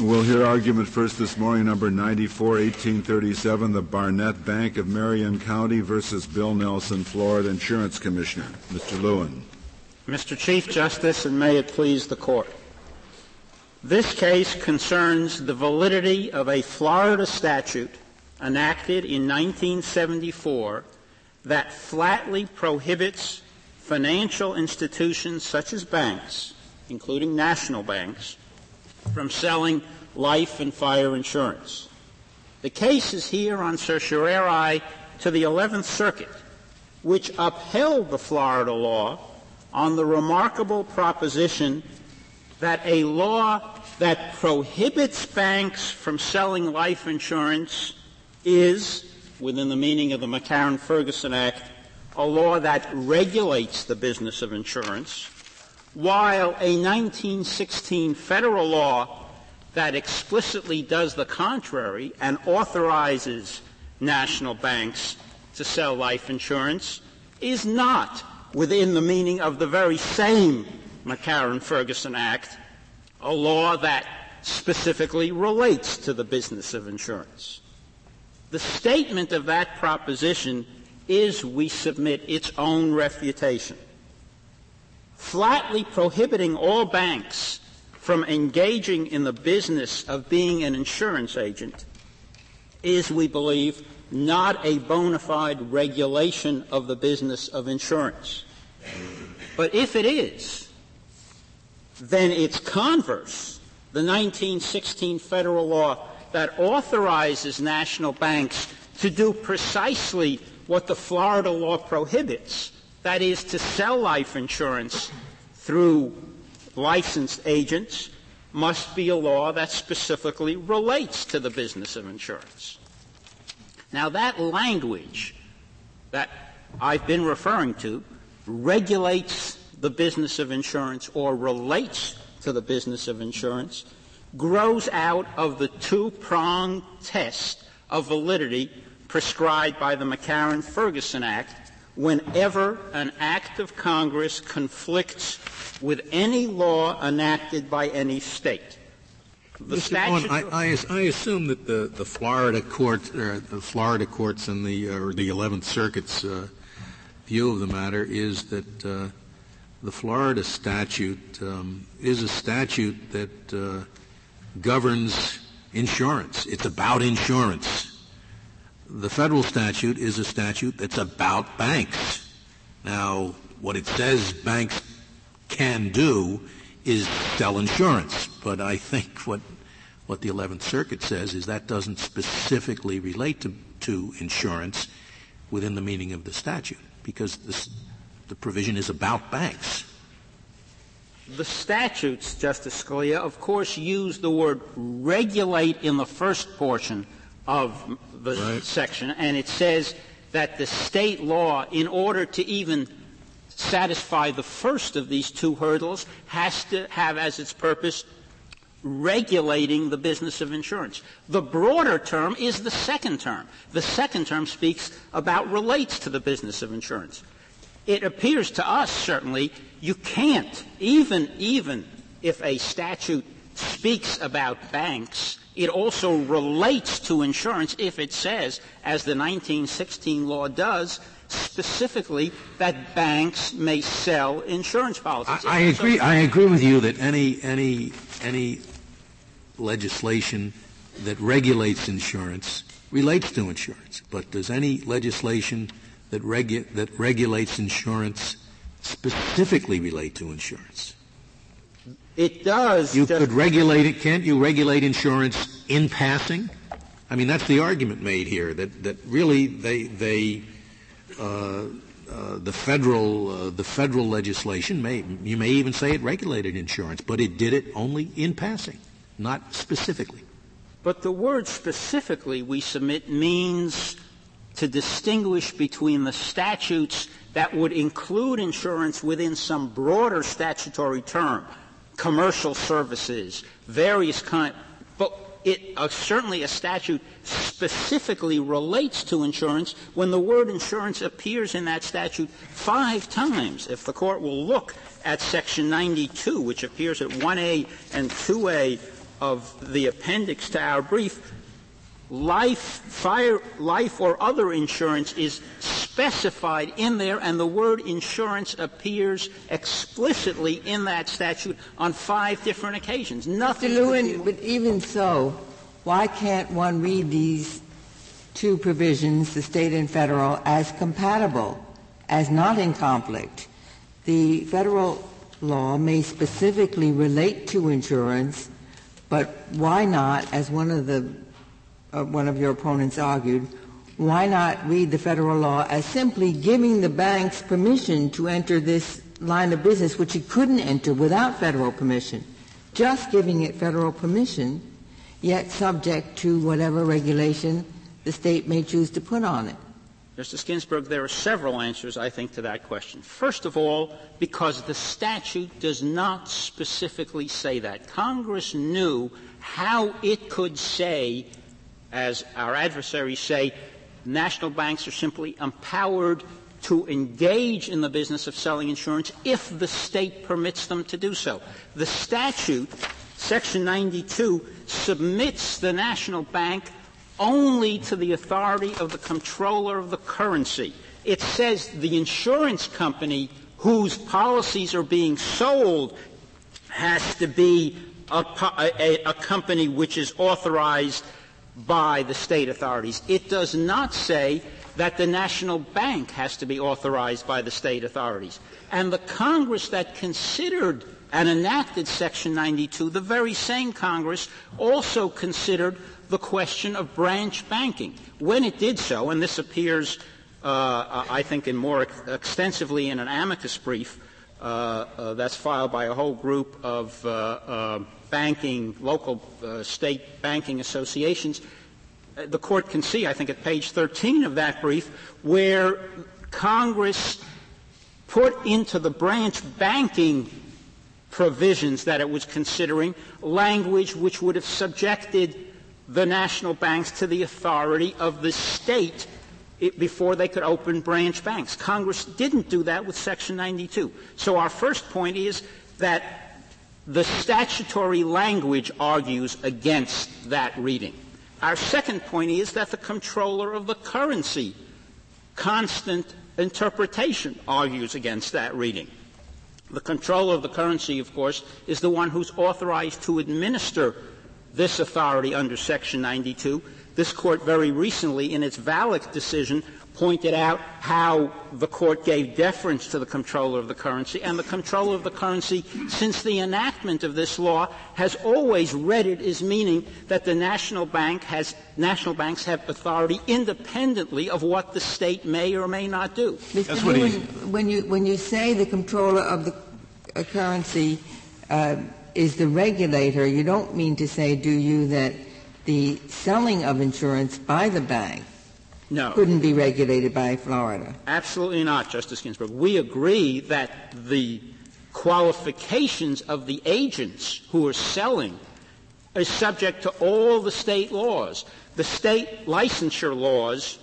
We'll hear argument first this morning, number 94, 1837, the Barnett Bank of Marion County versus Bill Nelson, Florida Insurance Commissioner. Mr. Lewin. Mr. Chief Justice, and may it please the Court. This case concerns the validity of a Florida statute enacted in 1974 that flatly prohibits financial institutions such as banks, including national banks, from selling life and fire insurance. The case is here on certiorari to the 11th Circuit, which upheld the Florida law on the remarkable proposition that a law that prohibits banks from selling life insurance is, within the meaning of the McCarran-Ferguson Act, a law that regulates the business of insurance, while a 1916 federal law that explicitly does the contrary and authorizes national banks to sell life insurance is not within the meaning of the very same McCarran-Ferguson Act, a law that specifically relates to the business of insurance. The statement of that proposition is, we submit, its own refutation. Flatly prohibiting all banks from engaging in the business of being an insurance agent is, we believe, not a bona fide regulation of the business of insurance. But if it is, then its converse, the 1916 federal law that authorizes national banks to do precisely what the Florida law prohibits, that is to sell life insurance through licensed agents, must be a law that specifically relates to the business of insurance. Now that language that I've been referring to regulates the business of insurance or relates to the business of insurance grows out of the two-pronged test of validity prescribed by the McCarran-Ferguson Act whenever an act of Congress conflicts with any law enacted by any state. The Mr. I, I, I, assume that the, the Florida court, uh, the Florida courts and the uh, or the Eleventh Circuit's uh, view of the matter is that uh, the Florida statute um, is a statute that uh, governs insurance. It's about insurance. The federal statute is a statute that's about banks. Now, what it says banks can do is sell insurance, but I think what what the 11th Circuit says is that doesn't specifically relate to, to insurance within the meaning of the statute because this, the provision is about banks. The statutes, Justice Scalia, of course, use the word regulate in the first portion of right. section, and it says that the state law, in order to even satisfy the first of these two hurdles, has to have as its purpose regulating the business of insurance. The broader term is the second term. The second term speaks about relates to the business of insurance. It appears to us certainly you can't even even if a statute speaks about banks it also relates to insurance if it says as the 1916 law does specifically that banks may sell insurance policies. I, I agree. I agree with you that any any any legislation that regulates insurance relates to insurance. But does any legislation that, regu- that regulates insurance specifically relate to insurance? It does. You could regulate it, can't you regulate insurance in passing? I mean, that's the argument made here, that, that really they, they, uh, uh, the federal, uh, the federal legislation may, you may even say it regulated insurance, but it did it only in passing not specifically. But the word specifically we submit means to distinguish between the statutes that would include insurance within some broader statutory term, commercial services, various kind, but it uh, certainly a statute specifically relates to insurance when the word insurance appears in that statute five times. If the court will look at section 92, which appears at 1A and 2A of the appendix to our brief, life, fire, life or other insurance is specified in there, and the word insurance appears explicitly in that statute on five different occasions. Nothing. Mr. Lewin, but even so, why can't one read these two provisions, the state and federal, as compatible, as not in conflict? The federal law may specifically relate to insurance, but why not, as one of the Uh, one of your opponents argued, why not read the federal law as simply giving the banks permission to enter this line of business, which it couldn't enter without federal permission? Just giving it federal permission, yet subject to whatever regulation the state may choose to put on it. Justice Ginsburg, there are several answers, I think, to that question. First of all, because the statute does not specifically say that. Congress knew how it could say as our adversaries say, national banks are simply empowered to engage in the business of selling insurance if the state permits them to do so. The statute, section 92, submits the national bank only to the authority of the comptroller of the currency. It says the insurance company whose policies are being sold has to be a, a, a company which is authorized by the state authorities. It does not say that the national bank has to be authorized by the state authorities. And the Congress that considered and enacted Section 92, the very same Congress also considered the question of branch banking. When it did so, and this appears, uh, I think, in more ex- extensively in an amicus brief uh, uh, that's filed by a whole group of uh, uh, banking, local uh, state banking associations, uh, the court can see, I think, at page 13 of that brief, where Congress put into the branch banking provisions that it was considering language which would have subjected the national banks to the authority of the state before they could open branch banks. Congress didn't do that with Section 92. So our first point is that the statutory language argues against that reading. Our second point is that the comptroller of the currency, constant interpretation, argues against that reading. The comptroller of the currency, of course, is the one who's authorized to administer this authority under Section 92. This court very recently, in its VALIC decision, pointed out how the court gave deference to the comptroller of the currency, and the comptroller of the currency, since the enactment of this law, has always read it as meaning that the national bank has national banks have authority independently of what the state may or may not do. Mr. That's what he, when you when you say the comptroller of the uh, currency uh, is the regulator, you don't mean to say, do you, that the selling of insurance by the bank no. couldn't be regulated by Florida. Absolutely not, Justice Ginsburg. We agree that the qualifications of the agents who are selling is subject to all the state laws. The state licensure laws,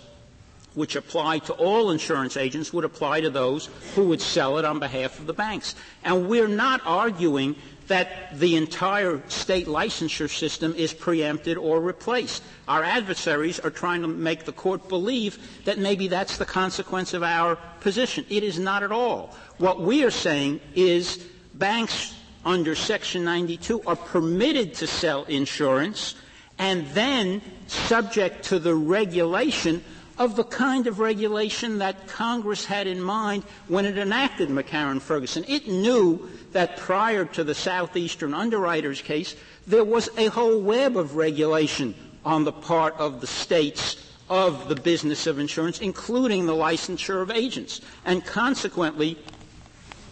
which apply to all insurance agents, would apply to those who would sell it on behalf of the banks. And we're not arguing that the entire state licensure system is preempted or replaced. Our adversaries are trying to make the court believe that maybe that's the consequence of our position. It is not at all. What we are saying is banks under Section 92 are permitted to sell insurance and then subject to the regulation of the kind of regulation that Congress had in mind when it enacted McCarran-Ferguson. It knew that prior to the Southeastern Underwriters case, there was a whole web of regulation on the part of the states of the business of insurance, including the licensure of agents. And consequently,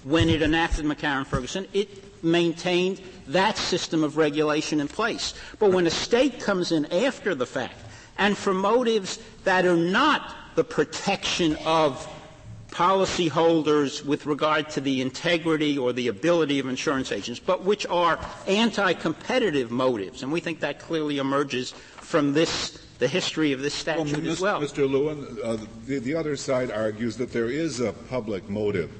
when it enacted McCarran-Ferguson, it maintained that system of regulation in place. But when a state comes in after the fact and for motives that are not the protection of policyholders with regard to the integrity or the ability of insurance agents, but which are anti-competitive motives. And we think that clearly emerges from this, the history of this statute well, as well. Mr. Lewin, uh, the, the, other side argues that there is a public motive.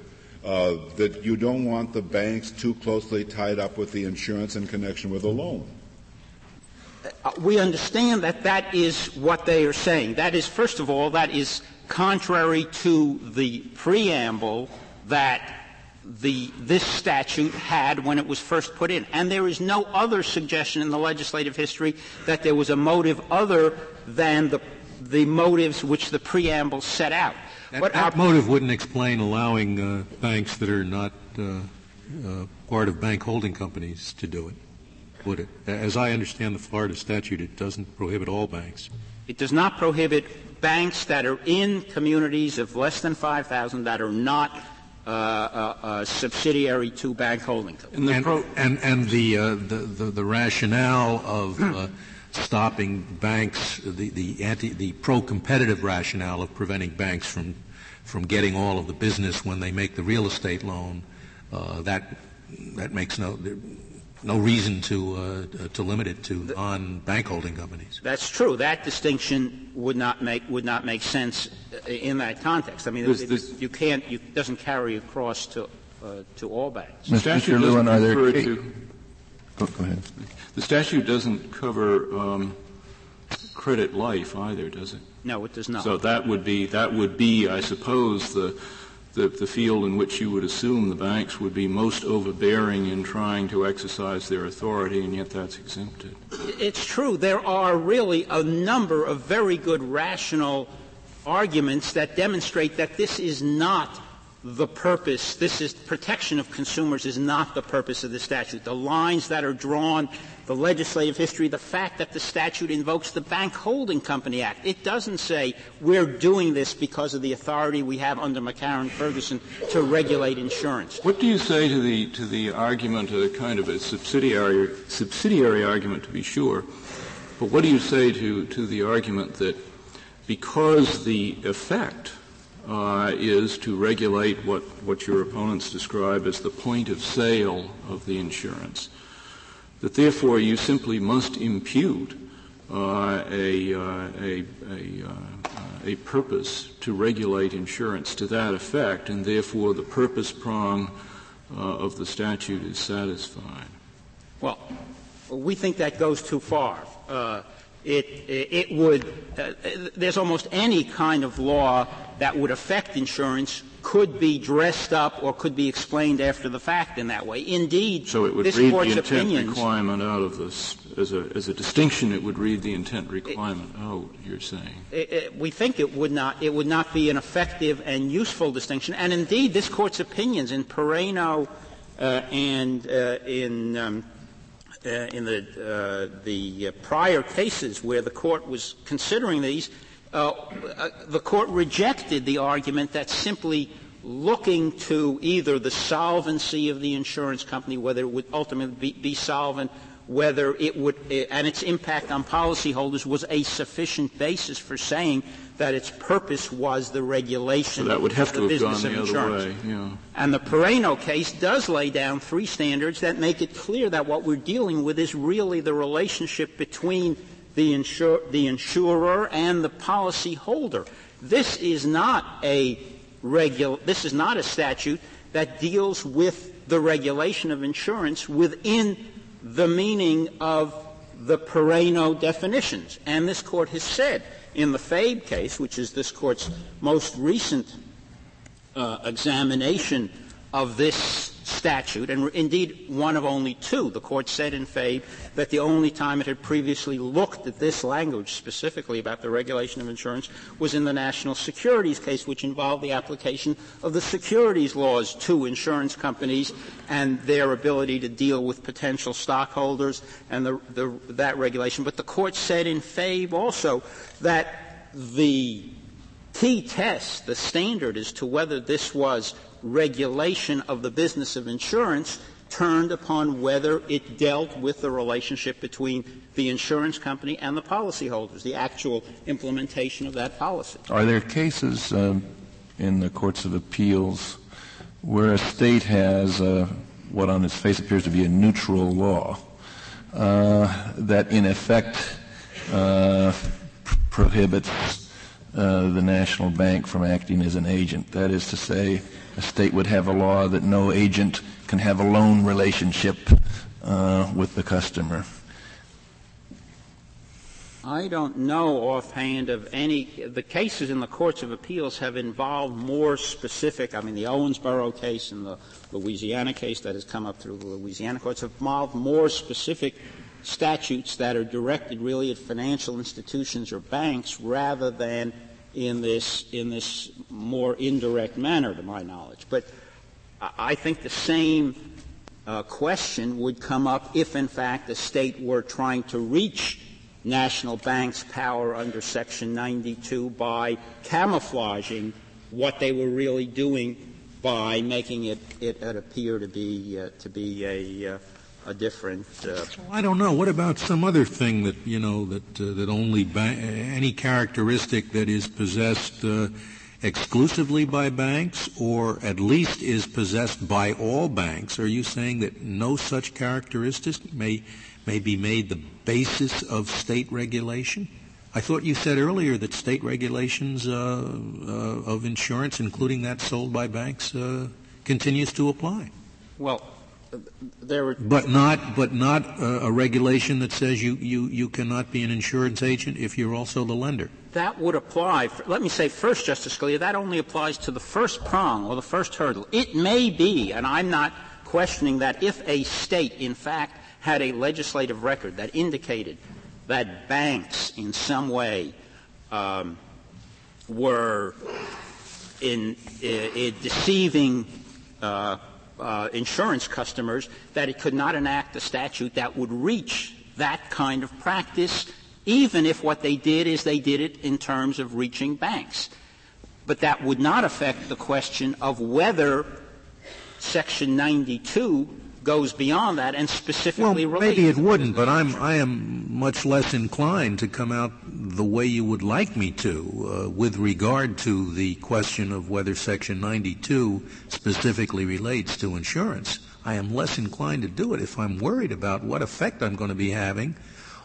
Uh, that you don't want the banks too closely tied up with the insurance in connection with a loan. Uh, we understand that that is what they are saying. That is, first of all, that is contrary to the preamble that the, this statute had when it was first put in. And there is no other suggestion in the legislative history that there was a motive other than the, the motives which the preamble set out. That, but that motive wouldn't explain allowing uh, banks that are not uh, uh, part of bank holding companies to do it, would it? As I understand the Florida statute, it doesn't prohibit all banks. It does not prohibit banks that are in communities of less than 5,000 that are not uh, uh, uh, subsidiary to bank holding companies. And, pro- and, and the, uh, the, the, the, rationale of uh, stopping banks, the, the, anti, the pro-competitive rationale of preventing banks from, from getting all of the business when they make the real estate loan, uh, that, that makes no, no reason to uh, to limit it to non-bank holding companies. That's true. That distinction would not make would not make sense in that context. I mean, it, it, you can't. It doesn't carry across to uh, to all banks. Mr. Lewin, are there? To, oh, go ahead. The statute doesn't cover um, credit life either, does it? No, it does not. So that would be that would be, I suppose, the the, the field in which you would assume the banks would be most overbearing in trying to exercise their authority, and yet that's exempted. It's true. There are really a number of very good rational arguments that demonstrate that this is not the purpose, this is protection of consumers is not the purpose of the statute. The lines that are drawn, the legislative history, the fact that the statute invokes the Bank Holding Company Act. It doesn't say we're doing this because of the authority we have under McCarran Ferguson to regulate insurance. What do you say to the to the argument, a kind of a subsidiary subsidiary argument to be sure, but what do you say to, to the argument that because the effect uh, is to regulate what, what your opponents describe as the point of sale of the insurance. That therefore you simply must impute uh, a, uh, a, a, uh, a, purpose to regulate insurance to that effect, and therefore the purpose prong uh, of the statute is satisfied. Well, we think that goes too far. It, it, would, uh, there's almost any kind of law that would affect insurance could be dressed up or could be explained after the fact in that way. Indeed, so it would this read court's the intent opinions, requirement out of this as a, as a distinction. It would read the intent requirement out. Oh, you're saying it, we think it would not. It would not be an effective and useful distinction. And indeed, this court's opinions in Pireno uh, and uh, in um, uh, in the, uh, the prior cases where the court was considering these, uh, the court rejected the argument that simply looking to either the solvency of the insurance company, whether it would ultimately be, be solvent, whether it would, and its impact on policyholders was a sufficient basis for saying that its purpose was the regulation so that would have of the to business of insurance. Way, yeah. And the Pireno case does lay down three standards that make it clear that what we're dealing with is really the relationship between the, insur- the insurer and the policyholder. This is not a regul- this is not a statute that deals with the regulation of insurance within the meaning of the Pireno definitions. And this court has said in the Fabe case, which is this court's most recent uh, examination of this statute, and indeed one of only two. The court said in Fabe that the only time it had previously looked at this language specifically about the regulation of insurance was in the national securities case, which involved the application of the securities laws to insurance companies and their ability to deal with potential stockholders and the, the, that regulation. But the court said in Fabe also that the key test, the standard as to whether this was regulation of the business of insurance turned upon whether it dealt with the relationship between the insurance company and the policyholders, the actual implementation of that policy. Are there cases um, in the courts of appeals where a state has uh, what on its face appears to be a neutral law uh, that in effect uh, prohibits uh, the national bank from acting as an agent. That is to say, a state would have a law that no agent can have a loan relationship uh, with the customer. I don't know offhand of any. The cases in the courts of appeals have involved more specific. I mean, the Owensboro case and the Louisiana case that has come up through the Louisiana courts have involved more specific statutes that are directed really at financial institutions or banks rather than in this in this more indirect manner, to my knowledge. But I think the same uh, question would come up if, in fact, the state were trying to reach national banks' power under Section 92 by camouflaging what they were really doing by making it, it, it appear to be uh, to be a uh, a different. Uh, well, I don't know. What about some other thing that you know that uh, that only ba- any characteristic that is possessed uh, exclusively by banks, or at least is possessed by all banks? Are you saying that no such characteristic may may be made the basis of state regulation? I thought you said earlier that state regulations uh, uh, of insurance, including that sold by banks, uh, continues to apply. Well, there were but not but not a, a, regulation that says you, you, you cannot be an insurance agent if you're also the lender. That would apply. For, let me say first, Justice Scalia, that only applies to the first prong or the first hurdle. It may be, and I'm not questioning that, if a state, in fact, had a legislative record that indicated that banks, in some way, um, were in, in, in deceiving. Uh, uh, insurance customers that it could not enact a statute that would reach that kind of practice, even if what they did is they did it in terms of reaching banks. But that would not affect the question of whether Section 92 goes beyond that and specifically well, maybe it wouldn't, but I'm I am much less inclined to come out the way you would like me to uh, with regard to the question of whether Section 92 specifically relates to insurance. I am less inclined to do it if I'm worried about what effect I'm going to be having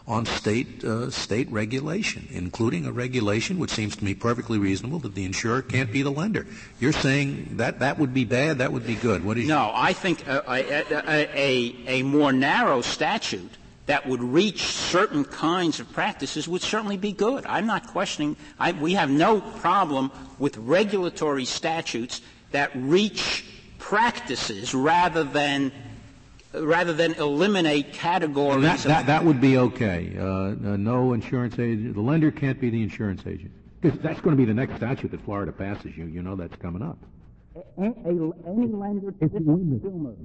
on state uh, state regulation, including a regulation which seems to me perfectly reasonable that the insurer can't be the lender. You're saying that that would be bad, that would be good. What do you? No, I think a, a, a, a more narrow statute that would reach certain kinds of practices would certainly be good. I'm not questioning. I, we have no problem with regulatory statutes that reach practices rather than rather than eliminate categories. That, that, that, would be okay. Uh, uh, no insurance agent. The lender can't be the insurance agent. Because that's going to be the next statute that Florida passes. You, you know that's coming up. A, a, any lender to consumer.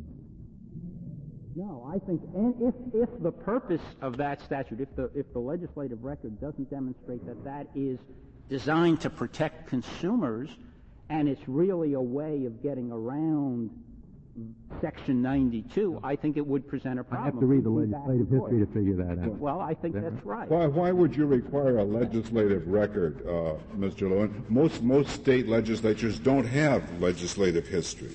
No, I think and if, if the purpose of that statute, if the, if the legislative record doesn't demonstrate that that is designed to protect consumers, and it's really a way of getting around Section 92, I think it would present a problem. I have to read the legislative history to figure that out. Well, I think that's right. Why, why would you require a legislative record, uh, Mr. Lewin? Most, most state legislatures don't have legislative history.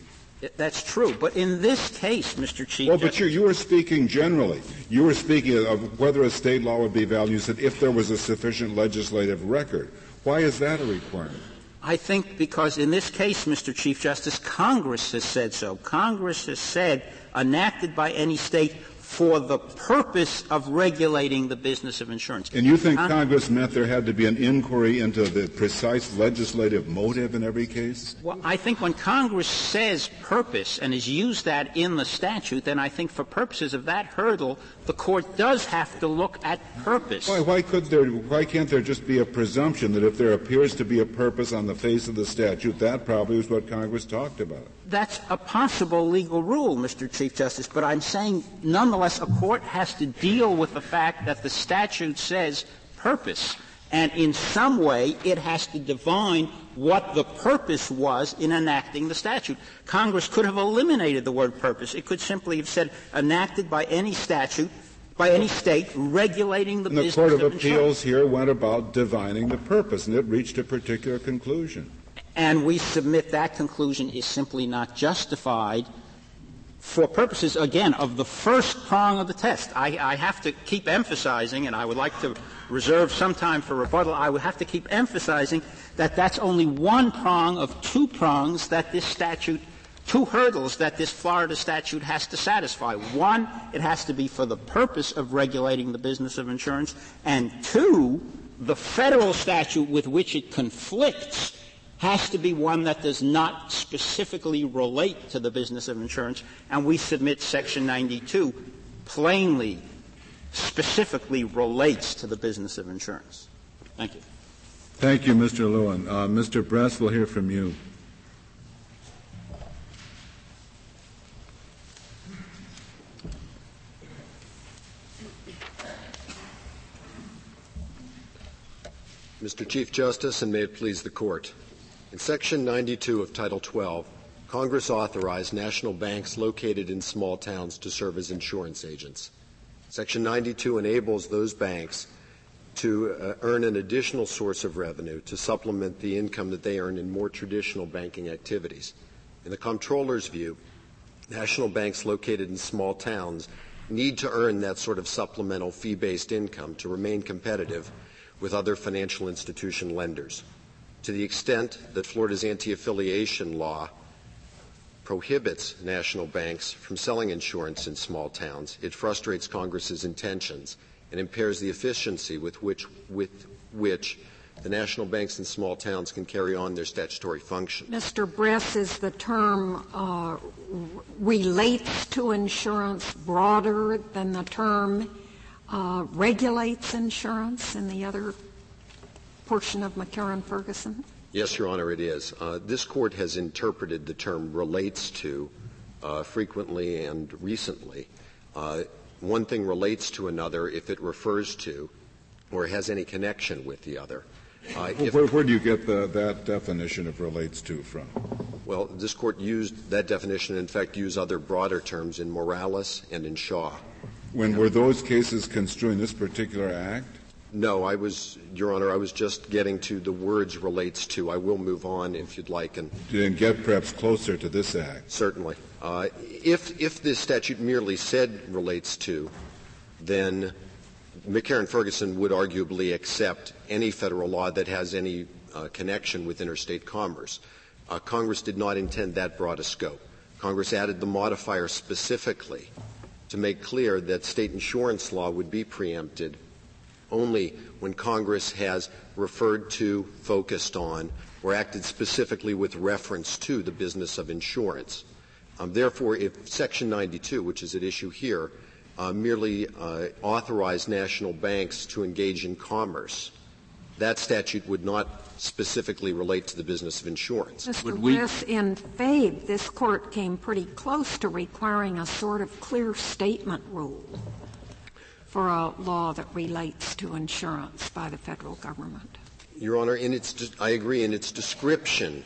That's true, but in this case, Mr. Chief. Well, but you, you were speaking generally. You were speaking of whether a state law would be valid. You said if there was a sufficient legislative record. Why is that a requirement? I think because in this case, Mr. Chief Justice, Congress has said so. Congress has said, enacted by any state for the purpose of regulating the business of insurance. And you think Con- Congress meant there had to be an inquiry into the precise legislative motive in every case? Well, I think when Congress says purpose and has used that in the statute, then I think for purposes of that hurdle, the court does have to look at purpose. Why, why could there, why can't there just be a presumption that if there appears to be a purpose on the face of the statute, that probably is what Congress talked about? That's a possible legal rule, Mr. Chief Justice, but I'm saying nonetheless a court has to deal with the fact that the statute says purpose. And in some way, it has to divine what the purpose was in enacting the statute. Congress could have eliminated the word purpose. It could simply have said enacted by any statute by any state regulating the and business the Court of, of Appeals here went about divining the purpose, and it reached a particular conclusion. And we submit that conclusion is simply not justified for purposes, again, of the first prong of the test. I, I, have to keep emphasizing, and I would like to reserve some time for rebuttal, I would have to keep emphasizing that that's only one prong of two prongs that this statute two hurdles that this Florida statute has to satisfy. One, it has to be for the purpose of regulating the business of insurance, and two, the federal statute with which it conflicts has to be one that does not specifically relate to the business of insurance, and we submit Section 92 plainly, specifically relates to the business of insurance. Thank you. Thank you, Mr. Lewin. Uh, Mr. Bress, we'll hear from you. Mr. Chief Justice, and may it please the Court. In Section 92 of Title 12, Congress authorized national banks located in small towns to serve as insurance agents. Section 92 enables those banks to uh, earn an additional source of revenue to supplement the income that they earn in more traditional banking activities. In the comptroller's view, national banks located in small towns need to earn that sort of supplemental fee-based income to remain competitive with other financial institution lenders. To the extent that Florida's anti-affiliation law prohibits national banks from selling insurance in small towns, it frustrates Congress's intentions and impairs the efficiency with which, with which the national banks in small towns can carry on their statutory function. Mr. Bress, is the term uh, relates to insurance broader than the term uh, regulates insurance in the other portion of McCarran Ferguson? Yes, Your Honor, it is. Uh, this court has interpreted the term relates to uh, frequently and recently. Uh, one thing relates to another if it refers to or has any connection with the other. Uh, where, where, do you get the, that definition of relates to from? Well, this court used that definition, in fact, used other broader terms in Morales and in Shaw. When were those cases construing this particular act? No, I was, Your Honor, I was just getting to the words relates to. I will move on if you'd like. And, and get perhaps closer to this act. Certainly. Uh, if, if this statute merely said relates to, then McCarran Ferguson would arguably accept any federal law that has any uh, connection with interstate commerce. Uh, Congress did not intend that broad a scope. Congress added the modifier specifically to make clear that state insurance law would be preempted only when Congress has referred to, focused on, or acted specifically with reference to the business of insurance. Um, therefore, if Section 92, which is at issue here, uh, merely uh, authorized national banks to engage in commerce, that statute would not specifically relate to the business of insurance. Mr. Would we in Fabe, this court came pretty close to requiring a sort of clear statement rule for a law that relates to insurance by the federal government. Your Honor, in its, I agree in its description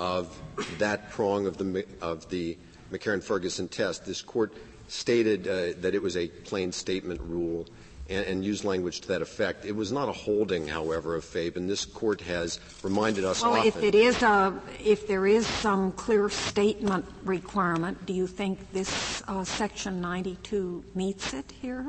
of that prong of the, of the McCarran-Ferguson test, this court stated uh, that it was a plain statement rule and, and used language to that effect. It was not a holding, however, of FABE, and this court has reminded us well, often. if it is a, if there is some clear statement requirement, do you think this uh, Section 92 meets it here?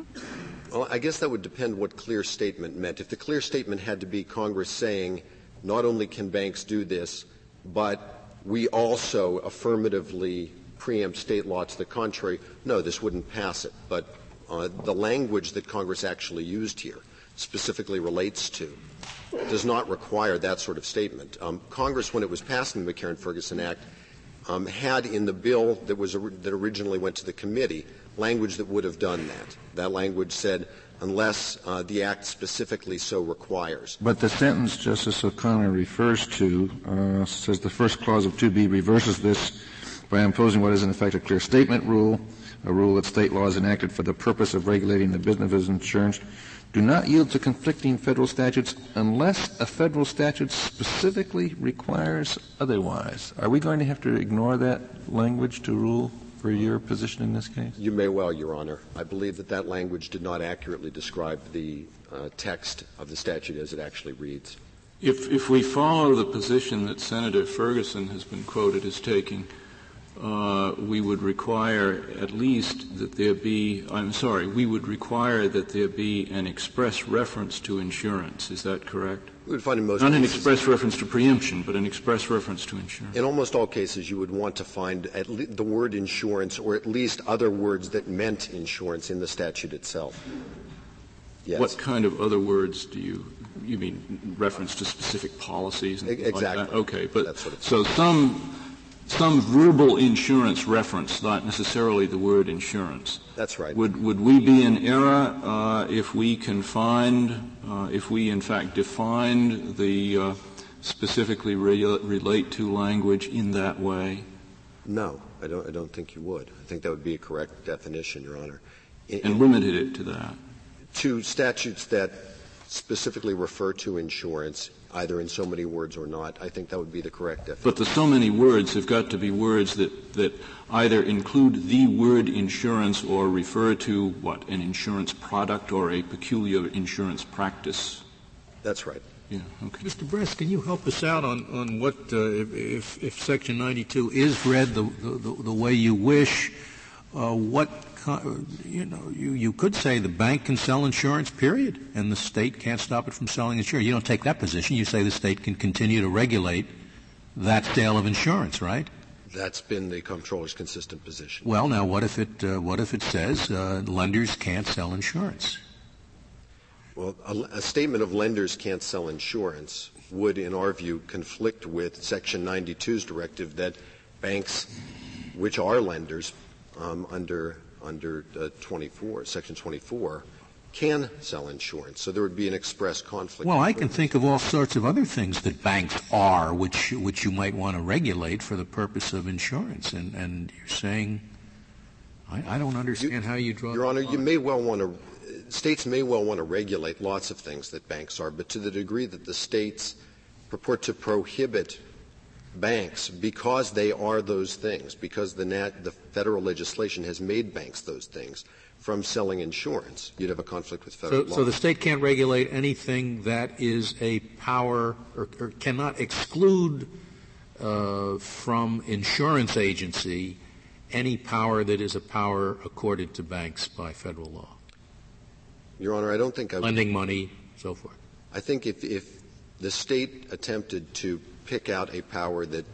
Well, I guess that would depend what clear statement meant. If the clear statement had to be Congress saying, not only can banks do this, but we also affirmatively preempt state law to the contrary, no, this wouldn't pass it. But uh, the language that Congress actually used here specifically relates to does not require that sort of statement. Um, Congress, when it was passing the McCarran-Ferguson Act, um, had in the bill that was that originally went to the committee language that would have done that. That language said, unless uh, the act specifically so requires. But the sentence Justice O'Connor refers to uh, says the first clause of 2b reverses this by imposing what is in effect a clear statement rule a rule that state laws enacted for the purpose of regulating the business of insurance do not yield to conflicting federal statutes unless a federal statute specifically requires otherwise. Are we going to have to ignore that language to rule for your position in this case? You may well, Your Honor. I believe that that language did not accurately describe the uh, text of the statute as it actually reads. If, if we follow the position that Senator Ferguson has been quoted as taking, uh, we would require at least that there be, I'm sorry, we would require that there be an express reference to insurance. Is that correct? We would find in most Not cases, an express reference to preemption, but an express reference to insurance. In almost all cases, you would want to find at le- the word insurance or at least other words that meant insurance in the statute itself. Yes. What kind of other words do you you mean reference to specific policies and exactly. like that? Okay, but sort of so some some verbal insurance reference, not necessarily the word insurance. That's right. Would would we be in error uh, if we confined, uh, if we in fact defined the uh, specifically re- relate to language in that way? No, I don't. I don't think you would. I think that would be a correct definition, Your Honor. In, and limited it to that. To statutes that specifically refer to insurance, either in so many words or not, I think that would be the correct definition. But the so many words have got to be words that, that either include the word insurance or refer to what? An insurance product or a peculiar insurance practice. That's right. Yeah, okay. Mr. Bress, can you help us out on, on what, uh, if, if Section 92 is read the, the, the way you wish, uh, what you know, you, you could say the bank can sell insurance, period, and the state can't stop it from selling insurance. You don't take that position. You say the state can continue to regulate that sale of insurance, right? That's been the comptroller's consistent position. Well, now what if it uh, what if it says uh, lenders can't sell insurance? Well, a, a, statement of lenders can't sell insurance would, in our view, conflict with Section 92's directive that banks, which are lenders um, under under uh, 24, Section 24, can sell insurance. So there would be an express conflict. Well, I can think of all sorts of other things that banks are, which which you might want to regulate for the purpose of insurance. And and you're saying, I, I don't understand you, how you draw. Your Honor, you may well want to. States may well want to regulate lots of things that banks are, but to the degree that the states purport to prohibit banks because they are those things, because the, nat- the federal legislation has made banks those things from selling insurance. You'd have a conflict with federal so, law. So the state can't regulate anything that is a power or, or cannot exclude uh, from insurance agency any power that is a power accorded to banks by federal law. Your Honor, I don't think I would, lending money, so forth. I think if, if the state attempted to pick out a power that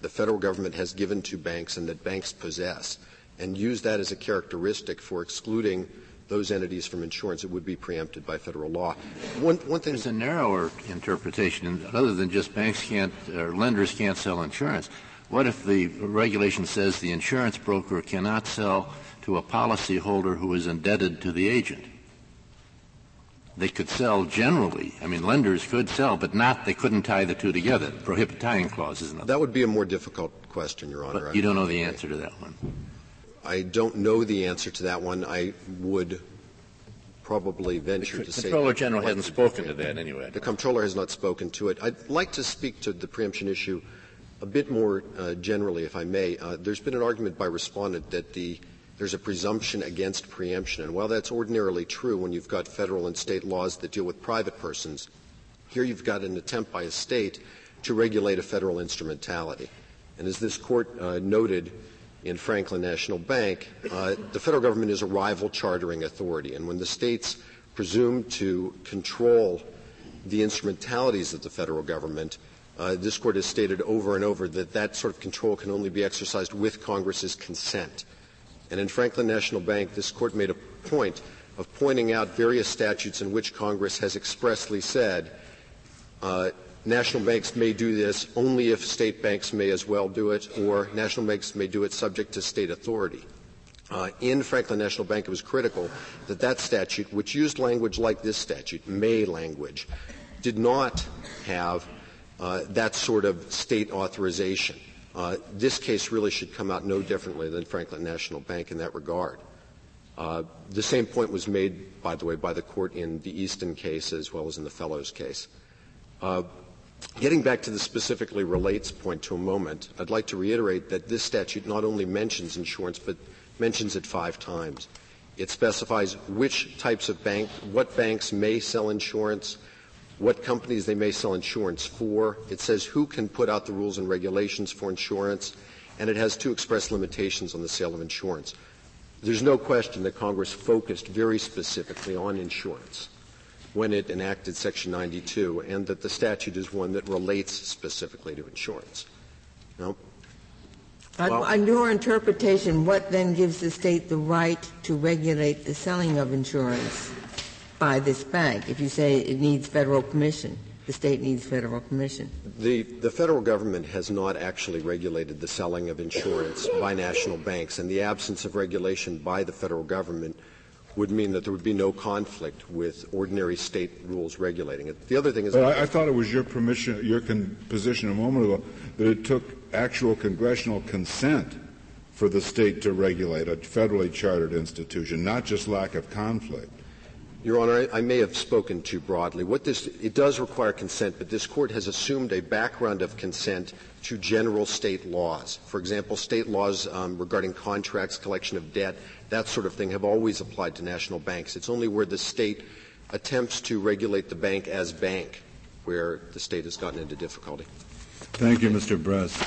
the federal government has given to banks and that banks possess and use that as a characteristic for excluding those entities from insurance, it would be preempted by federal law. One, one thing. There's a narrower interpretation, other than just banks can't, or lenders can't sell insurance. What if the regulation says the insurance broker cannot sell to a policyholder who is indebted to the agent? They could sell generally. I mean, lenders could sell, but not, they couldn't tie the two together. Prohibit tying clause is another. That would be a more difficult question, Your Honor. But you don't know the answer to that one. I don't know the answer to that one. I would probably venture the to say. The Comptroller General hasn't spoken to that anyway. The Comptroller has not spoken to it. I'd like to speak to the preemption issue a bit more uh, generally, if I may. Uh, there's been an argument by respondent that the there's a presumption against preemption. And while that's ordinarily true when you've got federal and state laws that deal with private persons, here you've got an attempt by a state to regulate a federal instrumentality. And as this court uh, noted in Franklin National Bank, uh, the federal government is a rival chartering authority. And when the states presume to control the instrumentalities of the federal government, uh, this court has stated over and over that that sort of control can only be exercised with Congress's consent. And in Franklin National Bank, this court made a point of pointing out various statutes in which Congress has expressly said uh, national banks may do this only if state banks may as well do it, or national banks may do it subject to state authority. Uh, in Franklin National Bank, it was critical that that statute, which used language like this statute, may language, did not have uh, that sort of state authorization. Uh, this case really should come out no differently than Franklin National Bank in that regard. Uh, the same point was made, by the way, by the court in the Easton case as well as in the Fellows case. Uh, getting back to the specifically relates point to a moment, I'd like to reiterate that this statute not only mentions insurance, but mentions it five times. It specifies which types of bank, what banks may sell insurance, what companies they may sell insurance for. It says who can put out the rules and regulations for insurance, and it has two express limitations on the sale of insurance. There's no question that Congress focused very specifically on insurance when it enacted Section 92, and that the statute is one that relates specifically to insurance. Now, well, on your interpretation, what then gives the state the right to regulate the selling of insurance by this bank? If you say it needs federal permission, the state needs federal permission. The, the federal government has not actually regulated the selling of insurance by national banks, and the absence of regulation by the federal government would mean that there would be no conflict with ordinary state rules regulating it. The other thing is, but I, I thought it was your permission, your con- position a moment ago that it took actual congressional consent for the state to regulate a federally chartered institution, not just lack of conflict. Your Honor, I, may have spoken too broadly. What this, it does require consent, but this court has assumed a background of consent to general state laws. For example, state laws um, regarding contracts, collection of debt, that sort of thing have always applied to national banks. It's only where the state attempts to regulate the bank as bank where the state has gotten into difficulty. Thank you, Mr. Bress.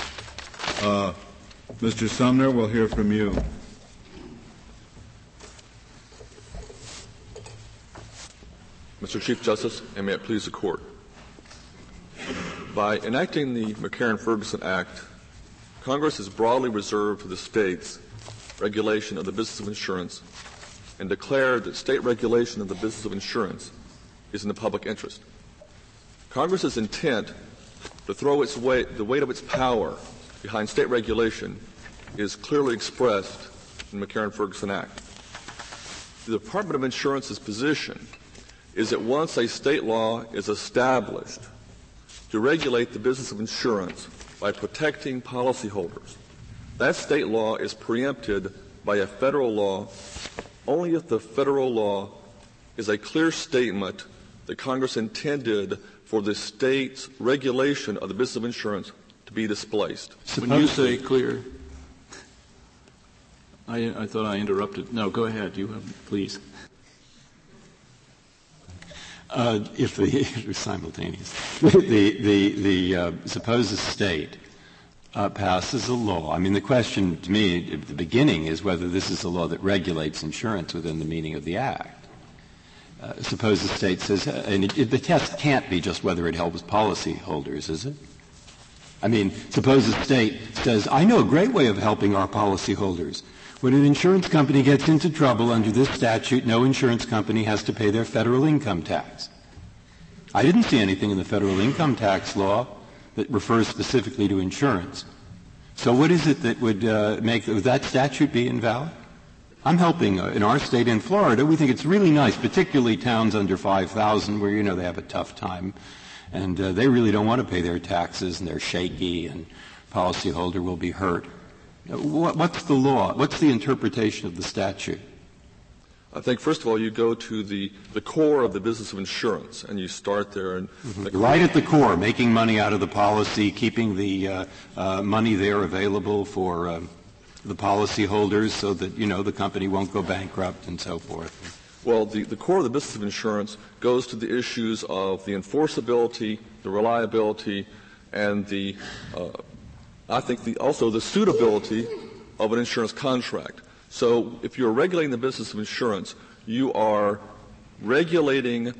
Uh, Mr. Sumner, we'll hear from you. Mr. Chief Justice, and may it please the Court. By enacting the McCarran-Ferguson Act, Congress has broadly reserved to the states regulation of the business of insurance and declared that state regulation of the business of insurance is in the public interest. Congress's intent to throw its weight, the weight of its power behind state regulation is clearly expressed in the McCarran-Ferguson Act. The Department of Insurance's position is that once a state law is established to regulate the business of insurance by protecting policyholders, that state law is preempted by a federal law only if the federal law is a clear statement that Congress intended for the state's regulation of the business of insurance to be displaced. Suppose when you say clear, I, I, thought I interrupted. No, go ahead. You have, please. Uh, if the simultaneous, the the the uh, suppose a state uh, passes a law. I mean, the question to me at the beginning is whether this is a law that regulates insurance within the meaning of the act. Uh, suppose the state says, uh, and it, it, the test can't be just whether it helps policyholders, is it? I mean, suppose the state says, I know a great way of helping our policyholders. When an insurance company gets into trouble under this statute, no insurance company has to pay their federal income tax. I didn't see anything in the federal income tax law that refers specifically to insurance. So what is it that would uh, make would that statute be invalid? I'm helping uh, in our state in Florida. We think it's really nice, particularly towns under 5,000 where you know they have a tough time, and uh, they really don't want to pay their taxes and they're shaky, and policyholder will be hurt. What's the law? What's the interpretation of the statute? I think first of all you go to the, the core of the business of insurance and you start there and mm-hmm. right at the core, making money out of the policy, keeping the uh, uh, money there available for uh, the policyholders so that you know the company won't go bankrupt and so forth. Well, the, the core of the business of insurance goes to the issues of the enforceability, the reliability, and the uh, I think the, also the suitability of an insurance contract. So if you're regulating the business of insurance, you are regulating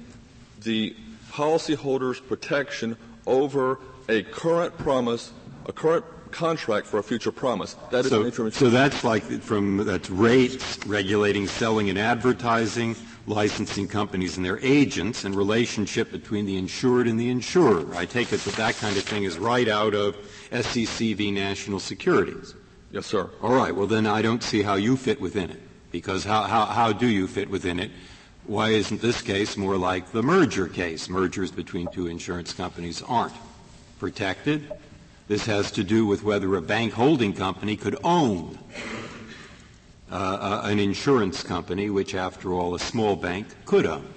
the policyholder's protection over a current promise, a current contract for a future promise. That is so, so that's like from that's rates, regulating selling and advertising, licensing companies and their agents, and relationship between the insured and the insurer. I take it that that kind of thing is right out of SEC v. National Securities. Yes, sir. All right. Well, then I don't see how you fit within it. Because how, how, how do you fit within it? Why isn't this case more like the merger case? Mergers between two insurance companies aren't protected. This has to do with whether a bank holding company could own uh, uh, an insurance company, which, after all, a small bank could own.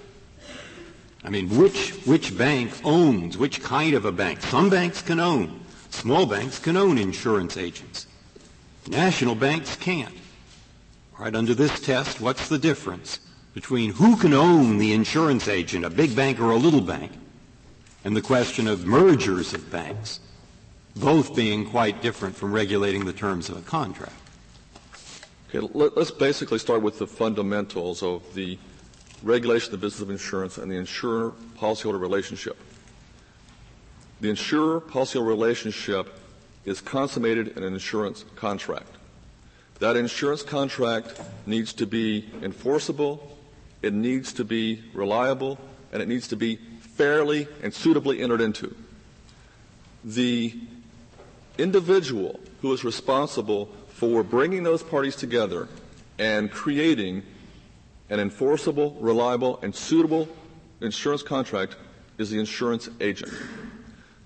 I mean, which, which bank owns, which kind of a bank? Some banks can own Small banks can own insurance agents. National banks can't. Right, under this test, what's the difference between who can own the insurance agent, a big bank or a little bank? and the question of mergers of banks, both being quite different from regulating the terms of a contract. Okay, let, us basically start with the fundamentals of the regulation of the business of insurance and the insurer policyholder relationship. The insurer policyholder relationship is consummated in an insurance contract. That insurance contract needs to be enforceable, it needs to be reliable, and it needs to be fairly and suitably entered into. The individual who is responsible for bringing those parties together and creating an enforceable, reliable, and suitable insurance contract is the insurance agent.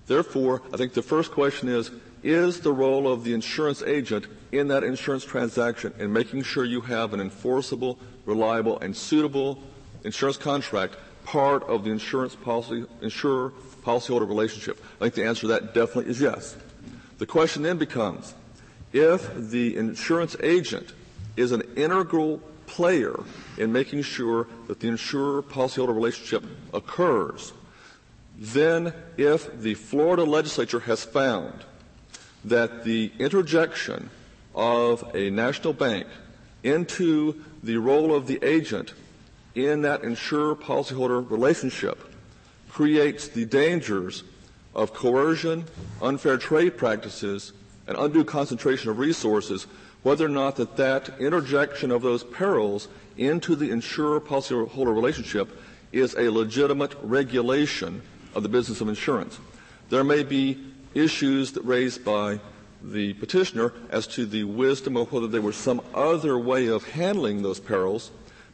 Therefore, I think the first question is, is the role of the insurance agent in that insurance transaction in making sure you have an enforceable, reliable, and suitable insurance contract part of the insurance policy, insurer policyholder relationship? I think the answer to that definitely is yes. The question then becomes, if the insurance agent is an integral player in making sure that the insurer policyholder relationship occurs, then if the Florida legislature has found that the interjection of a national bank into the role of the agent in that insurer policyholder relationship creates the dangers of coercion, unfair trade practices, and undue concentration of resources, whether or not that that interjection of those perils into the insurer policyholder relationship is a legitimate regulation of the business of insurance. There may be issues that raised by the petitioner as to the wisdom of whether there was some other way of handling those perils,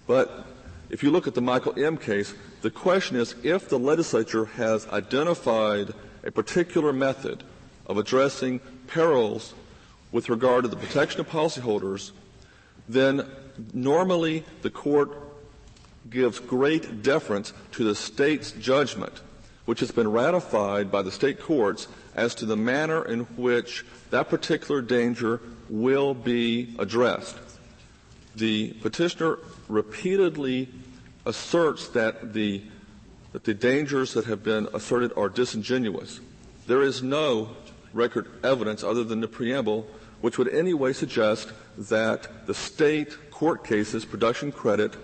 but if you look at the Michael M case, the question is if the legislature has identified a particular method of addressing perils with regard to the protection of policyholders, then normally the court gives great deference to the state's judgment which has been ratified by the state courts as to the manner in which that particular danger will be addressed. The petitioner repeatedly asserts that the, that the dangers that have been asserted are disingenuous. There is no record evidence other than the preamble which would anyway suggest that the state court cases, production credit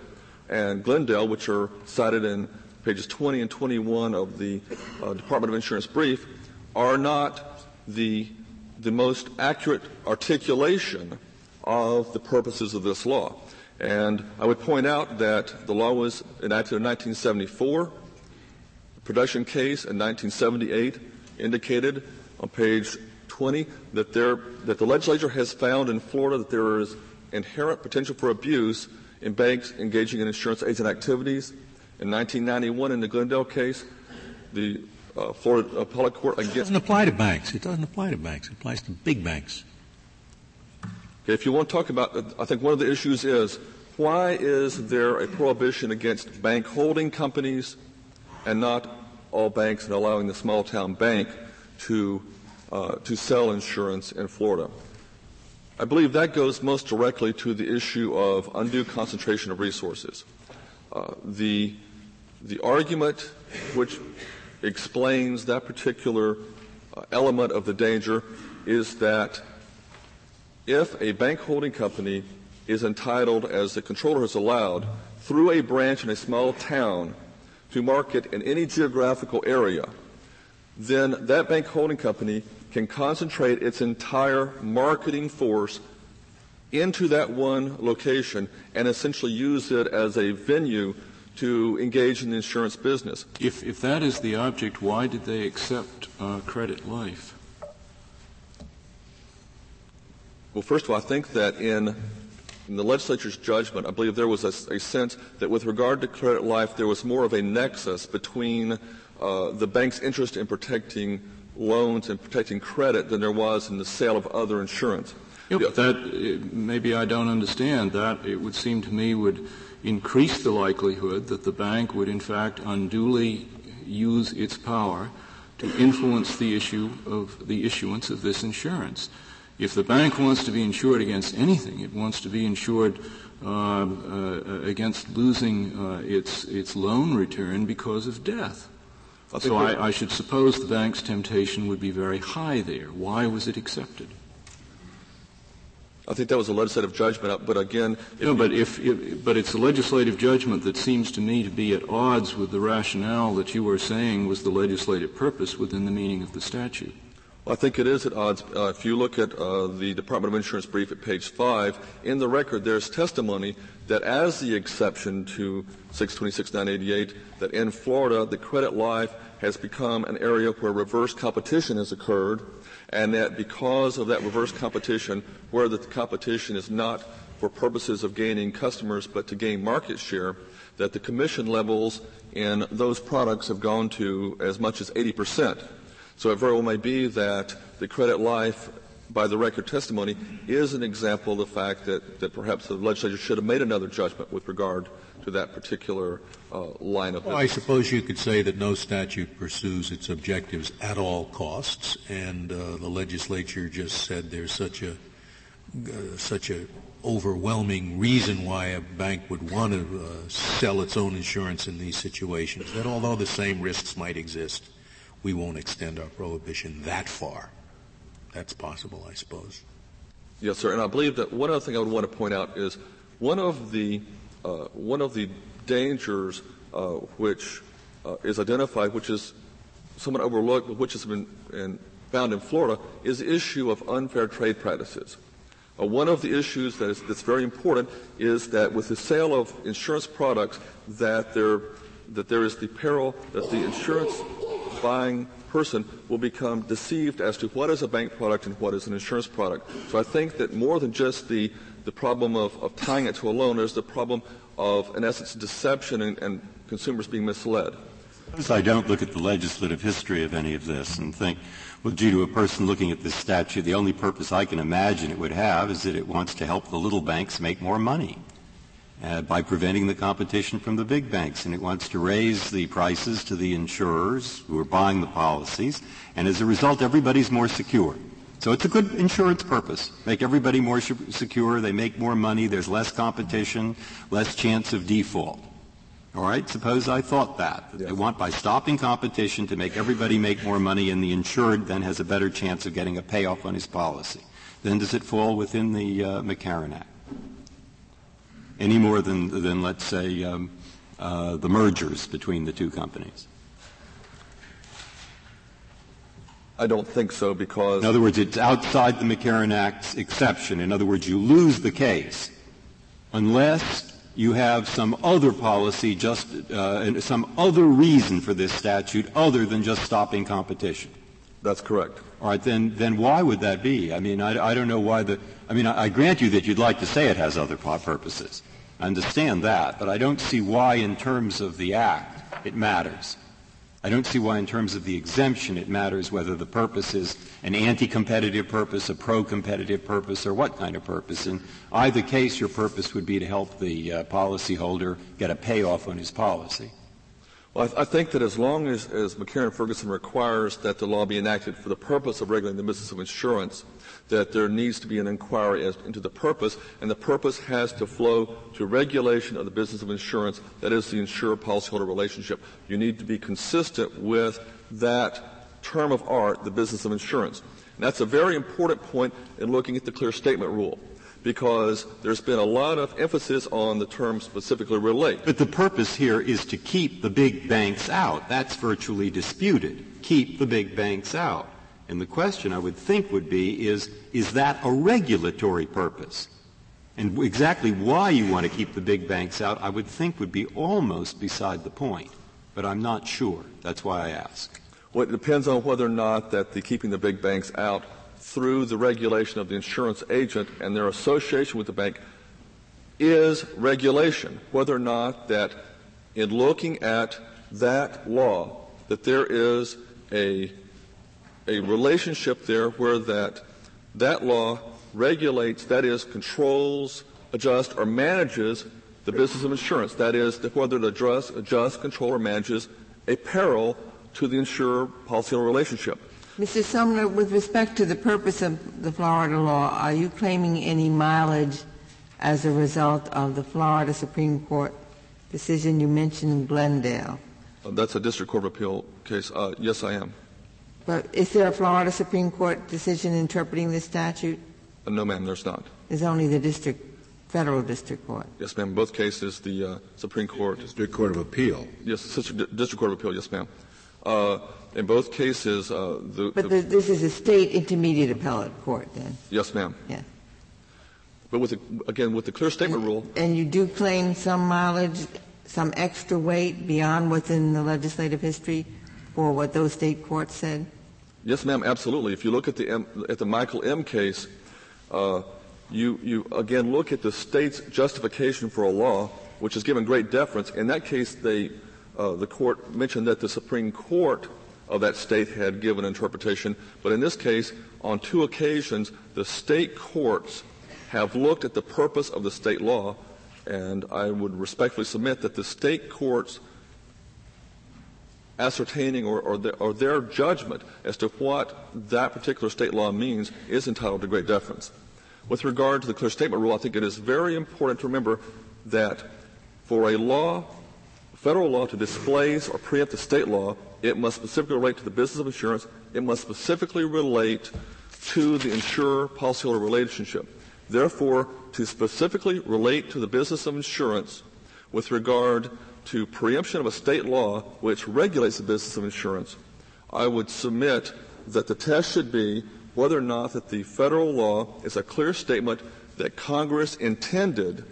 and Glendale, which are cited in pages 20 and 21 of the uh, Department of Insurance brief, are not the, the most accurate articulation of the purposes of this law. And I would point out that the law was enacted in 1974. The production case in 1978 indicated on page 20 that, there, that the legislature has found in Florida that there is inherent potential for abuse in banks engaging in insurance agent activities. In 1991, in the Glendale case, the uh, Florida appellate court against. It doesn't apply to banks. It doesn't apply to banks. It applies to big banks. Okay, if you want to talk about, I think one of the issues is why is there a prohibition against bank holding companies and not all banks and allowing the small town bank to uh, to sell insurance in Florida? I believe that goes most directly to the issue of undue concentration of resources. Uh, the the argument which explains that particular uh, element of the danger is that if a bank holding company is entitled, as the comptroller has allowed, through a branch in a small town to market in any geographical area, then that bank holding company can concentrate its entire marketing force into that one location and essentially use it as a venue to engage in the insurance business. If, if that is the object, why did they accept uh, Credit Life? Well, first of all, I think that in, in the legislature's judgment, I believe there was a, a, sense that with regard to Credit Life, there was more of a nexus between uh, the bank's interest in protecting loans and protecting credit than there was in the sale of other insurance. Yeah, that maybe I don't understand. That it would seem to me would increase the likelihood that the bank would in fact unduly use its power to influence the issue of the issuance of this insurance. If the bank wants to be insured against anything, it wants to be insured uh, uh, against losing uh, its its loan return because of death. so I, I should suppose the bank's temptation would be very high there. Why was it accepted? I think that was a legislative judgment. But again, no. But if, if, but it's a legislative judgment that seems to me to be at odds with the rationale that you were saying was the legislative purpose within the meaning of the statute. Well, I think it is at odds. Uh, if you look at uh, the Department of Insurance brief at page five, in the record there's testimony that as the exception to 626.988, that in Florida the credit life has become an area where reverse competition has occurred and that because of that reverse competition, where the competition is not for purposes of gaining customers but to gain market share, that the commission levels in those products have gone to as much as 80%. So it very well may be that the credit life by the record testimony is an example of the fact that, that perhaps the legislature should have made another judgment with regard to that particular uh, line of well, I suppose you could say that no statute pursues its objectives at all costs, and uh, the legislature just said there's such a uh, such a overwhelming reason why a bank would want to uh, sell its own insurance in these situations that although the same risks might exist, we won't extend our prohibition that far. That's possible, I suppose. Yes, sir. And I believe that one other thing I would want to point out is one of the one of the dangers uh, which uh, is identified, which is somewhat overlooked, but which has been in, found in Florida, is the issue of unfair trade practices. Uh, one of the issues that is, that's very important is that with the sale of insurance products, that there that there is the peril that the insurance buying person will become deceived as to what is a bank product and what is an insurance product. So I think that more than just the the problem of, of tying it to a loan. There's the problem of, in essence, deception and, and consumers being misled. I don't look at the legislative history of any of this and think, well, due to a person looking at this statute, the only purpose I can imagine it would have is that it wants to help the little banks make more money. Uh, by preventing the competition from the big banks. And it wants to raise the prices to the insurers who are buying the policies. And as a result, everybody's more secure. So it's a good insurance purpose. Make everybody more secure. They make more money. There's less competition, less chance of default. All right. Suppose I thought that. that They want by stopping competition to make everybody make more money, and the insured then has a better chance of getting a payoff on his policy. Then does it fall within the uh, McCarran Act? Any more than, than let's say, um, uh, the mergers between the two companies? I don't think so because. In other words, it's outside the McCarran Act's exception. In other words, you lose the case unless you have some other policy, just uh, some other reason for this statute other than just stopping competition. That's correct. All right, then, then why would that be? I mean, I, I don't know why the. I mean, I, I grant you that you'd like to say it has other purposes. I understand that, but I don't see why, in terms of the Act, it matters. I don't see why in terms of the exemption it matters whether the purpose is an anti-competitive purpose, a pro-competitive purpose, or what kind of purpose. In either case, your purpose would be to help the uh, policyholder get a payoff on his policy. Well, I, th- I, think that as long as, as McCarran Ferguson requires that the law be enacted for the purpose of regulating the business of insurance, that there needs to be an inquiry as, into the purpose, and the purpose has to flow to regulation of the business of insurance, that is the insurer-policyholder relationship. You need to be consistent with that term of art, the business of insurance. And that's a very important point in looking at the clear statement rule because there's been a lot of emphasis on the term specifically relate. But the purpose here is to keep the big banks out. That's virtually disputed. Keep the big banks out. And the question I would think would be is, is that a regulatory purpose? And exactly why you want to keep the big banks out, I would think would be almost beside the point. But I'm not sure. That's why I ask. Well, it depends on whether or not that the keeping the big banks out through the regulation of the insurance agent and their association with the bank is regulation. Whether or not that in looking at that law, that there is a a relationship there where that, that law regulates, that is, controls, adjusts, or manages the business of insurance. That is, whether it adjusts, adjusts, controls, or manages a peril to the insurer-policyholder relationship. Mr. Sumner, with respect to the purpose of the Florida law, are you claiming any mileage as a result of the Florida Supreme Court decision you mentioned, in Glendale? Uh, that's a district court of appeal case. Uh, yes, I am. But is there a Florida Supreme Court decision interpreting this statute? Uh, no, ma'am, there's not. There's only the district, federal district court. Yes, ma'am. Both cases, the uh, Supreme Court, district court of appeal. Yes, district, district court of appeal. Yes, ma'am. In both cases, uh, the, but the, this is a state intermediate appellate court, then. Yes, ma'am. Yeah. But with the, again, with the clear statement rule. And you do claim some mileage, some extra weight beyond what's in the legislative history for what those state courts said? Yes, ma'am, absolutely. If you look at the, M, at the Michael M. case, uh, you, you again look at the state's justification for a law, which is given great deference. In that case, they, uh, the court mentioned that the Supreme Court of that state had given interpretation. But in this case, on two occasions, the state courts have looked at the purpose of the state law, and I would respectfully submit that the state courts ascertaining or, or, the, or, their judgment as to what that particular state law means is entitled to great deference. With regard to the clear statement rule, I think it is very important to remember that for a law, federal law to displace or preempt a state law, it must specifically relate to the business of insurance. It must specifically relate to the insurer policyholder relationship. Therefore, to specifically relate to the business of insurance with regard to preemption of a state law which regulates the business of insurance, I would submit that the test should be whether or not that the federal law is a clear statement that Congress intended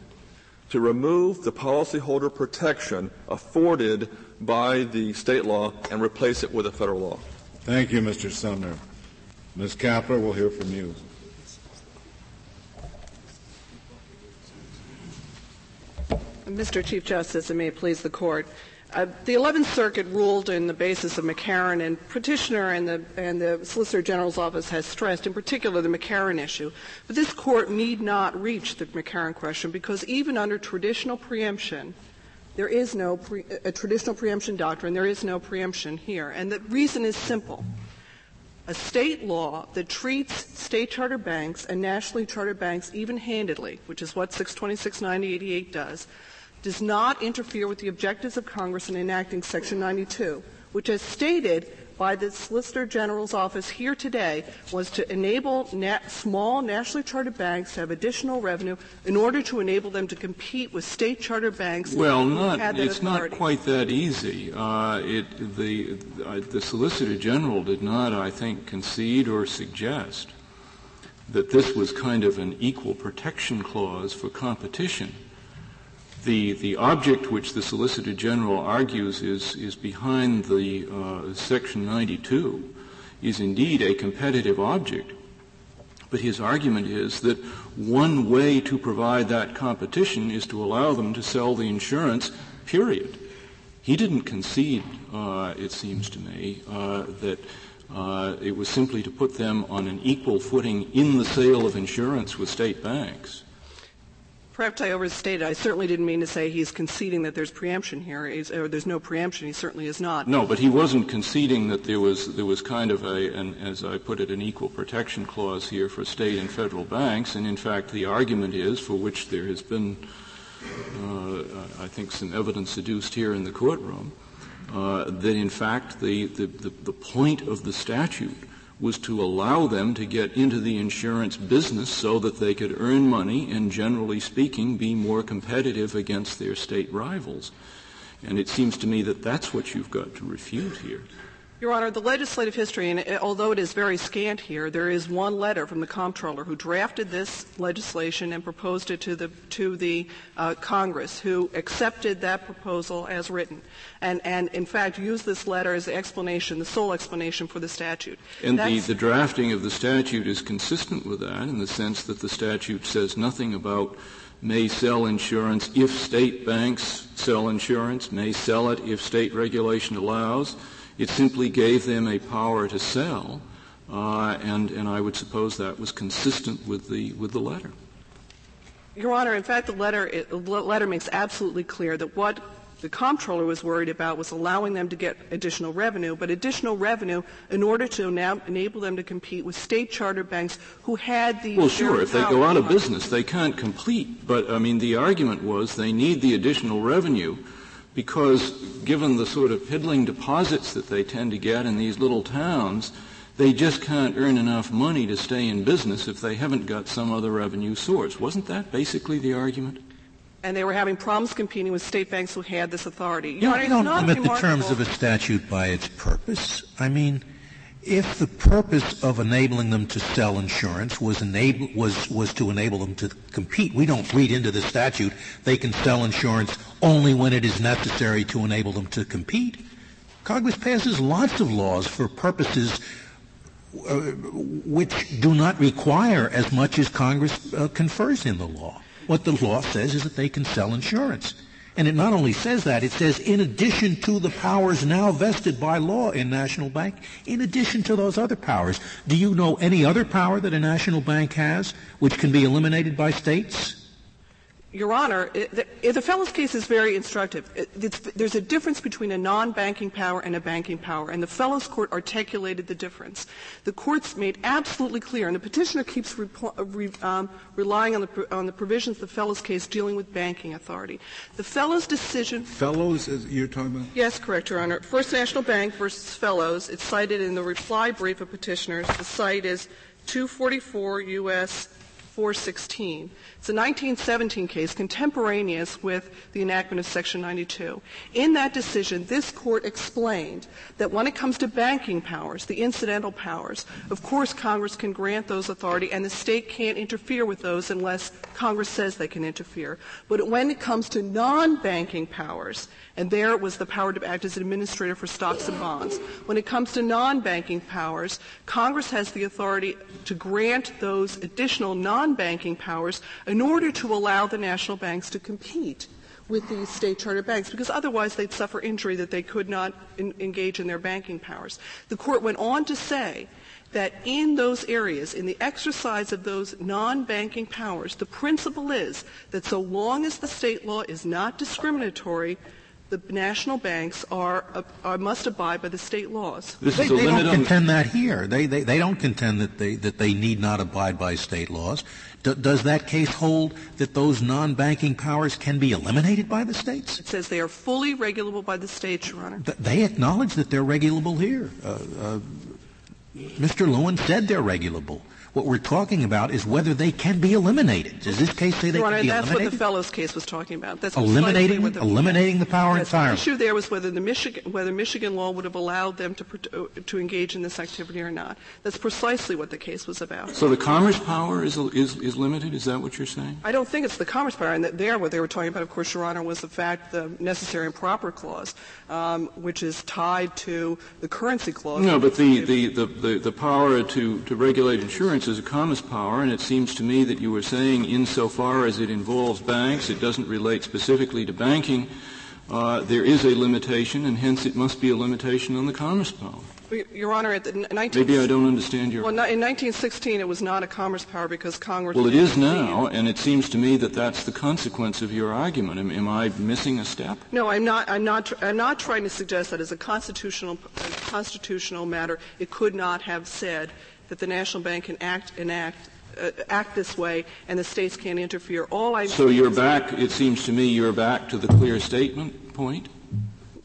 to remove the policyholder protection afforded by the state law and replace it with a federal law. Thank you, Mr. Sumner. Ms. Kapler, we'll hear from you. Mr. Chief Justice, and may it please the Court. Uh, the 11th Circuit ruled in the basis of McCarran, and petitioner and the, and the Solicitor General's office has stressed, in particular, the McCarran issue. But this Court need not reach the McCarran question because even under traditional preemption, there is no pre- a traditional preemption doctrine. There is no preemption here, and the reason is simple. A state law that treats state charter banks and nationally chartered banks even-handedly, which is what 626-9088 does, does not interfere with the objectives of Congress in enacting Section 92, which, as stated by the Solicitor General's office here today, was to enable nat- small nationally chartered banks to have additional revenue in order to enable them to compete with state chartered banks. Well, not it's authority. not quite that easy. Uh, it, the uh, the Solicitor General did not, I think, concede or suggest that this was kind of an equal protection clause for competition the, the object which the Solicitor General argues is, is behind the uh, Section 92 is indeed a competitive object. But his argument is that one way to provide that competition is to allow them to sell the insurance, period. He didn't concede, uh, it seems to me, uh, that uh, it was simply to put them on an equal footing in the sale of insurance with state banks. Perhaps I overstated. I certainly didn't mean to say he's conceding that there's preemption here, he's, or there's no preemption. He certainly is not. No, but he wasn't conceding that there was there was kind of a, an, as I put it, an equal protection clause here for state and federal banks. And in fact, the argument is, for which there has been, uh, I think, some evidence seduced here in the courtroom, uh, that in fact the, the, the, the point of the statute was to allow them to get into the insurance business so that they could earn money and, generally speaking, be more competitive against their state rivals. And it seems to me that that's what you've got to refute here. Your Honor, the legislative history, and although it is very scant here, there is one letter from the comptroller who drafted this legislation and proposed it to the to the uh, Congress, who accepted that proposal as written, and and in fact used this letter as the explanation, the sole explanation for the statute. And the, the drafting of the statute is consistent with that in the sense that the statute says nothing about may sell insurance if state banks sell insurance, may sell it if state regulation allows it simply gave them a power to sell, uh, and, and I would suppose that was consistent with the, with the letter. Your Honor, in fact, the letter, it, the letter makes absolutely clear that what the comptroller was worried about was allowing them to get additional revenue, but additional revenue in order to now enable them to compete with state charter banks who had the well, sure. If they go out of business, they can't compete. But I mean, the argument was they need the additional revenue because given the sort of piddling deposits that they tend to get in these little towns, they just can't earn enough money to stay in business if they haven't got some other revenue source. Wasn't that basically the argument? And they were having problems competing with state banks who had this authority. You, know, you don't limit the terms of a statute by its purpose. I mean, if the purpose of enabling them to sell insurance was, enable, was, was to enable them to compete, we don't read into the statute they can sell insurance only when it is necessary to enable them to compete. Congress passes lots of laws for purposes uh, which do not require as much as Congress uh, confers in the law. What the law says is that they can sell insurance. And it not only says that, it says in addition to the powers now vested by law in national bank, in addition to those other powers, do you know any other power that a national bank has which can be eliminated by states? Your Honor, the, the Fellows case is very instructive. There's a difference between a non-banking power and a banking power, and the Fellows Court articulated the difference. The courts made absolutely clear, and the petitioner keeps re, um, relying on the, on the provisions of the Fellows case dealing with banking authority. The Fellows decision. Fellows, you're talking about? Yes, correct, Your Honor. First National Bank versus Fellows. It's cited in the reply brief of petitioners. The site is 244 U.S. 416. It's a 1917 case contemporaneous with the enactment of Section 92. In that decision, this court explained that when it comes to banking powers, the incidental powers, of course Congress can grant those authority and the state can't interfere with those unless Congress says they can interfere. But when it comes to non-banking powers, and there it was the power to act as administrator for stocks and bonds. When it comes to non-banking powers, Congress has the authority to grant those additional non-banking powers in order to allow the national banks to compete with these state charter banks because otherwise they'd suffer injury that they could not in, engage in their banking powers. The court went on to say that in those areas, in the exercise of those non-banking powers, the principle is that so long as the state law is not discriminatory, the national banks are, are, must abide by the state laws. This they, they don't contend that here. They, they, they don't contend that they, that they need not abide by state laws. D- does that case hold that those non-banking powers can be eliminated by the states? It says they are fully regulable by the states, Your Honor. Th- they acknowledge that they're regulable here. Uh, uh, Mr. Lewin said they're regulable. What we're talking about is whether they can be eliminated. Does this case say they Your can Honor, be that's eliminated? what the Fellows case was talking about. That's eliminating the, eliminating the power yes, entirely. The issue there was whether the Michigan whether Michigan law would have allowed them to to engage in this activity or not. That's precisely what the case was about. So the commerce power is is is limited. Is that what you're saying? I don't think it's the commerce power. And there, what they were talking about, of course, Your Honor, was the fact the necessary and proper clause, um, which is tied to the currency clause. No, but the the, the, the, the power to to regulate insurance is a commerce power and it seems to me that you were saying insofar as it involves banks, it doesn't relate specifically to banking, uh, there is a limitation, and hence it must be a limitation on the commerce power. Your Honor, at the 19- maybe I don't understand your. Well, in 1916, it was not a commerce power because Congress. Well, it is now, and it seems to me that that's the consequence of your argument. Am, am I missing a step? No, I'm not. I'm not. I'm not trying to suggest that as a constitutional a constitutional matter, it could not have said that the national bank can act enact uh, act this way and the states can't interfere. All I so you're back. It seems to me you're back to the clear statement point.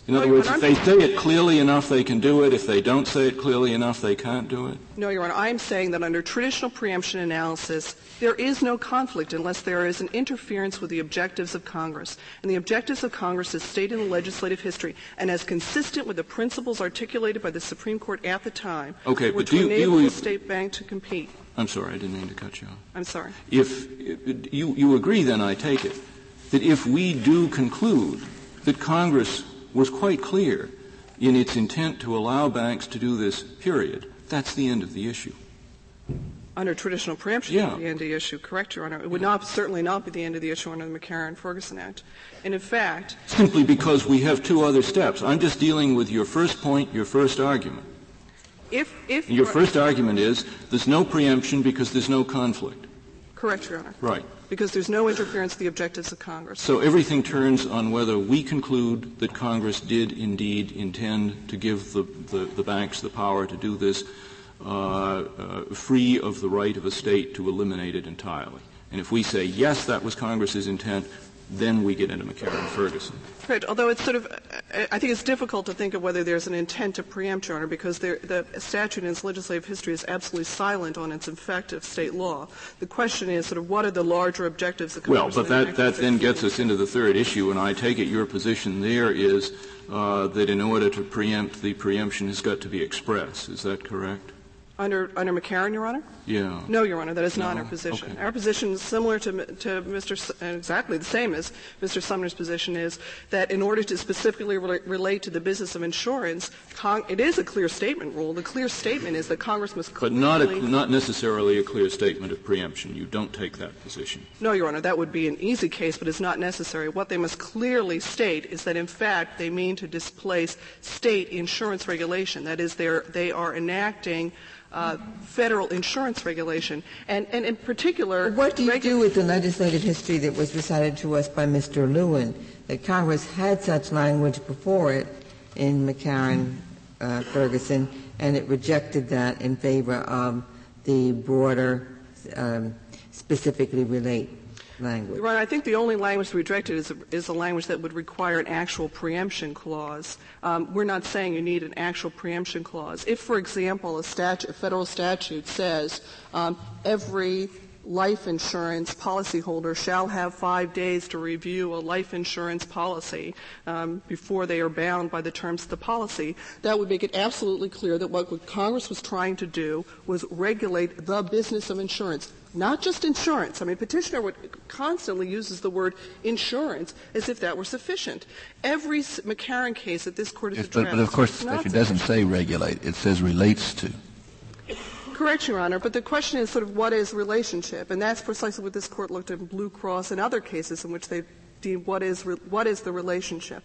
In other no, words, if they say it clearly enough, they can do it. If they don't say it clearly enough, they can't do it. No, Your Honor. I'm saying that under traditional preemption analysis, there is no conflict unless there is an interference with the objectives of Congress. And the objectives of Congress, as stated in the legislative history, and as consistent with the principles articulated by the Supreme Court at the time, okay, but to you, enable the state bank to compete. I'm sorry, I didn't mean to cut you off. I'm sorry. If you, you agree, then I take it, that if we do conclude that Congress was quite clear in its intent to allow banks to do this, period, that's the end of the issue. Under traditional preemption, yeah. the end of the issue, correct, Your Honor. It would not, certainly not be the end of the issue under the McCarran-Ferguson Act. And in fact... Simply because we have two other steps. I'm just dealing with your first point, your first argument. If, if your first argument is there's no preemption because there's no conflict. Correct, Your Honor. Right. Because there's no interference with the objectives of Congress. So everything turns on whether we conclude that Congress did indeed intend to give the, the, the banks the power to do this uh, uh, free of the right of a state to eliminate it entirely. And if we say, yes, that was Congress's intent, then we get into McCarran-Ferguson. Right. Although it's sort of, I think it's difficult to think of whether there's an intent to preempt, Your Honor, because there, the statute in its legislative history is absolutely silent on its effect of state law. The question is sort of what are the larger objectives of Congress? Well, but that, that then gets us into the third issue, and I take it your position there is uh, that in order to preempt, the preemption has got to be express. Is that correct? Under, under McCarran, Your Honor? Yeah. No, Your Honor, that is not our position. Okay. Our position is similar to, to Mr. S- exactly the same as Mr. Sumner's position is that in order to specifically re- relate to the business of insurance, Cong- it is a clear statement rule. The clear statement is that Congress must But not, a, not necessarily a clear statement of preemption. You don't take that position. No, Your Honor, that would be an easy case, but it's not necessary. What they must clearly state is that in fact they mean to displace state insurance regulation. That is, they are enacting uh, federal insurance regulation. And, and in particular, what do you regu- do with the legislative history that was recited to us by Mr. Lewin that Congress had such language before it in McCarran uh, Ferguson, and it rejected that in favor of the broader, um, specifically relate language. Right. I think the only language rejected is is a language that would require an actual preemption clause. Um, we're not saying you need an actual preemption clause. If, for example, a, statute, a federal statute says um, every life insurance policyholder shall have five days to review a life insurance policy um, before they are bound by the terms of the policy. That would make it absolutely clear that what Congress was trying to do was regulate the business of insurance not just insurance. I mean, petitioner would constantly uses the word insurance as if that were sufficient. Every McCarran case that this court has yes, addressed, but, but of course, statute doesn't say regulate; it says relates to. Correct, Your Honor. But the question is sort of what is relationship, and that's precisely what this court looked at in Blue Cross and other cases in which they deemed what is re- what is the relationship,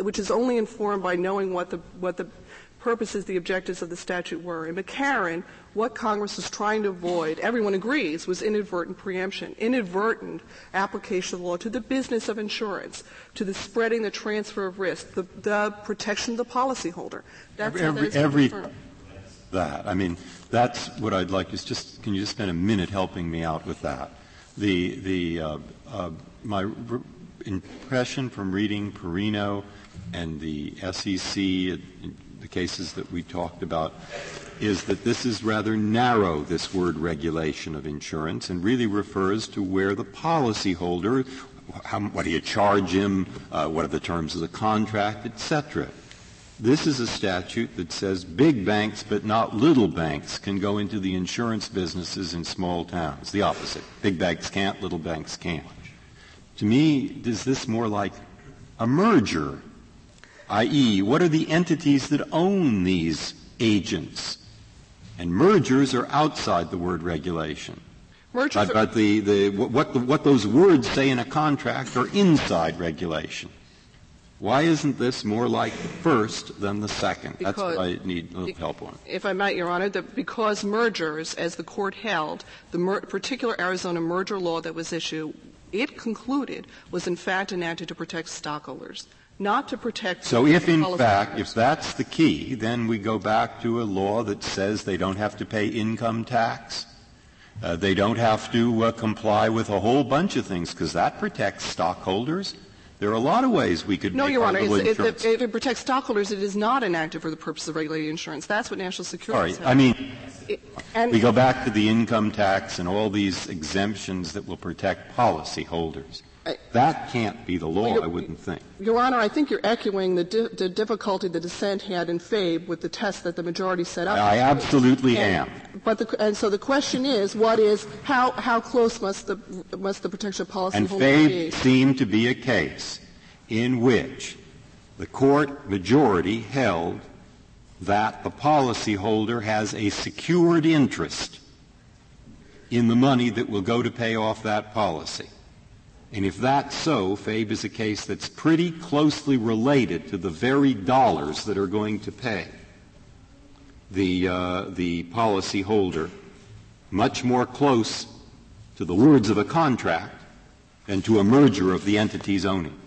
which is only informed by knowing what the what the purposes, the objectives of the statute were. In McCarran, what Congress was trying to avoid, everyone agrees, was inadvertent preemption, inadvertent application of the law to the business of insurance, to the spreading, the transfer of risk, the, the protection of the policyholder. That's every, every that. I mean, that's what I'd like. Is just can you just spend a minute helping me out with that? The the uh, uh, my re- impression from reading Pireno and the SEC cases that we talked about, is that this is rather narrow, this word regulation of insurance, and really refers to where the policyholder, how, what do you charge him, uh, what are the terms of the contract, etc. This is a statute that says big banks but not little banks can go into the insurance businesses in small towns. The opposite. Big banks can't, little banks can't. To me, is this more like a merger i.e., what are the entities that own these agents? And mergers are outside the word regulation. Mergers but, but the, the, what, the, what those words say in a contract are inside regulation. Why isn't this more like the first than the second? Because, That's what I need help on. If I might, Your Honor, the, because mergers, as the court held, the mer- particular Arizona merger law that was issued, it concluded was in fact enacted to protect stockholders not to protect. So if in fact, if that's the key, then we go back to a law that says they don't have to pay income tax. Uh, they don't have to uh, comply with a whole bunch of things because that protects stockholders. There are a lot of ways we could no, make Your Honor. If, if, it protects stockholders, it is not enacted for the purpose of regulating insurance. That's what national security. Sorry, I mean, it, we go back to the income tax and all these exemptions that will protect policyholders. That can't be the law, I wouldn't think. Your Honor, I think you're echoing the, di- the, difficulty the dissent had in Fabe with the test that the majority set up. I absolutely and, am. But the, and so the question is, what is how how close must the must the protection policy and Fabe be? seemed to be a case in which the court majority held that the policyholder has a secured interest in the money that will go to pay off that policy. And if that's so, FABE is a case that's pretty closely related to the very dollars that are going to pay the, uh, the policy holder, much more close to the words of a contract than to a merger of the entities owning.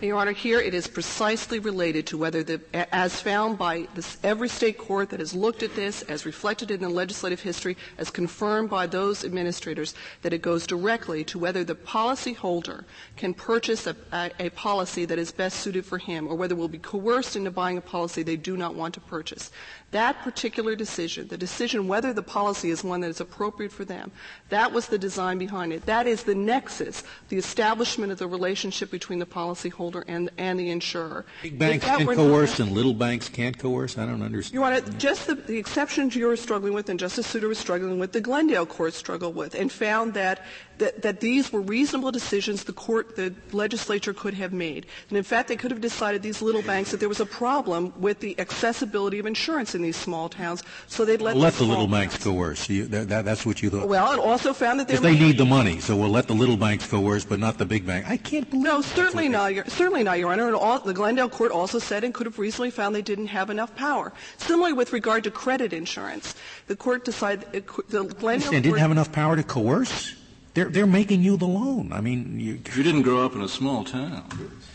Your Honor, here it is precisely related to whether the, as found by this, every state court that has looked at this, as reflected in the legislative history, as confirmed by those administrators, that it goes directly to whether the policyholder can purchase a, a, a policy that is best suited for him, or whether will be coerced into buying a policy they do not want to purchase. That particular decision, the decision whether the policy is one that is appropriate for them, that was the design behind it. That is the nexus, the establishment of the relationship between the policyholder and, and the insurer. Big banks can coerce and little banks can't coerce? I don't understand. Your Honor, just the, the exceptions you're struggling with and Justice Souter was struggling with, the Glendale court struggled with and found that that, that these were reasonable decisions the court, the legislature could have made. And in fact, they could have decided these little banks that there was a problem with the accessibility of insurance in these small towns, so they'd let, let the, little banks coerce. You, that, that, that's what you thought. Well, and also found that they need the money, so we'll let the little banks go worse, but not the big bank. I can't believe. No, certainly not. Your, certainly not, Your Honor. And all, the Glendale court also said and could have reasonably found they didn't have enough power. Similarly, with regard to credit insurance, the court decided the Glendale and didn't have enough power to coerce. They're, they're making you the loan. I mean, you, you didn't grow up in a small town.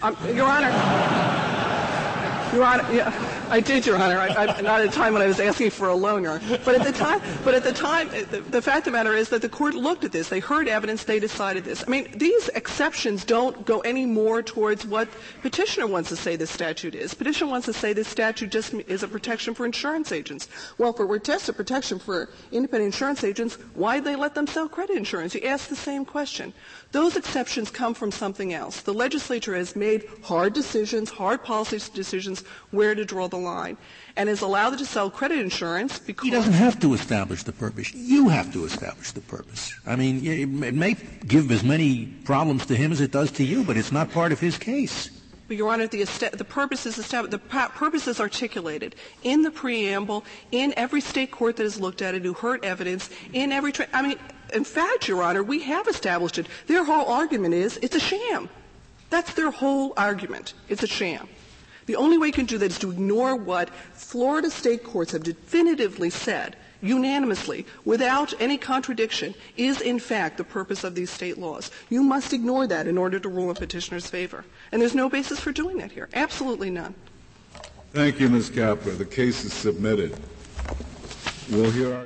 Um, Your Honor. Your Honor, yeah, I did, Your Honor. I, I, not at a time when I was asking for a loan, Your Honor. But at the time, but at the time, the, the, fact of the matter is that the court looked at this. They heard evidence. They decided this. I mean, these exceptions don't go any more towards what petitioner wants to say this statute is. Petitioner wants to say this statute just is a protection for insurance agents. Well, for we're tested protection for independent insurance agents, why did they let them sell credit insurance? You ask the same question. Those exceptions come from something else. The legislature has made hard decisions, hard policy decisions where to draw the line, and has allowed it to sell credit insurance because he doesn't have to establish the purpose. You have to establish the purpose. I mean, it may give as many problems to him as it does to you, but it's not part of his case. But Your Honor, the, the purpose is established. The purpose is articulated in the preamble, in every state court that has looked at it, who heard evidence, in every. Tra- I mean, in fact, Your Honor, we have established it. Their whole argument is it's a sham. That's their whole argument. It's a sham. The only way you can do that is to ignore what Florida state courts have definitively said, unanimously, without any contradiction, is in fact the purpose of these state laws. You must ignore that in order to rule in petitioner's favor. And there's no basis for doing that here. Absolutely none. Thank you, Ms. Kapler. The case is submitted. We'll hear our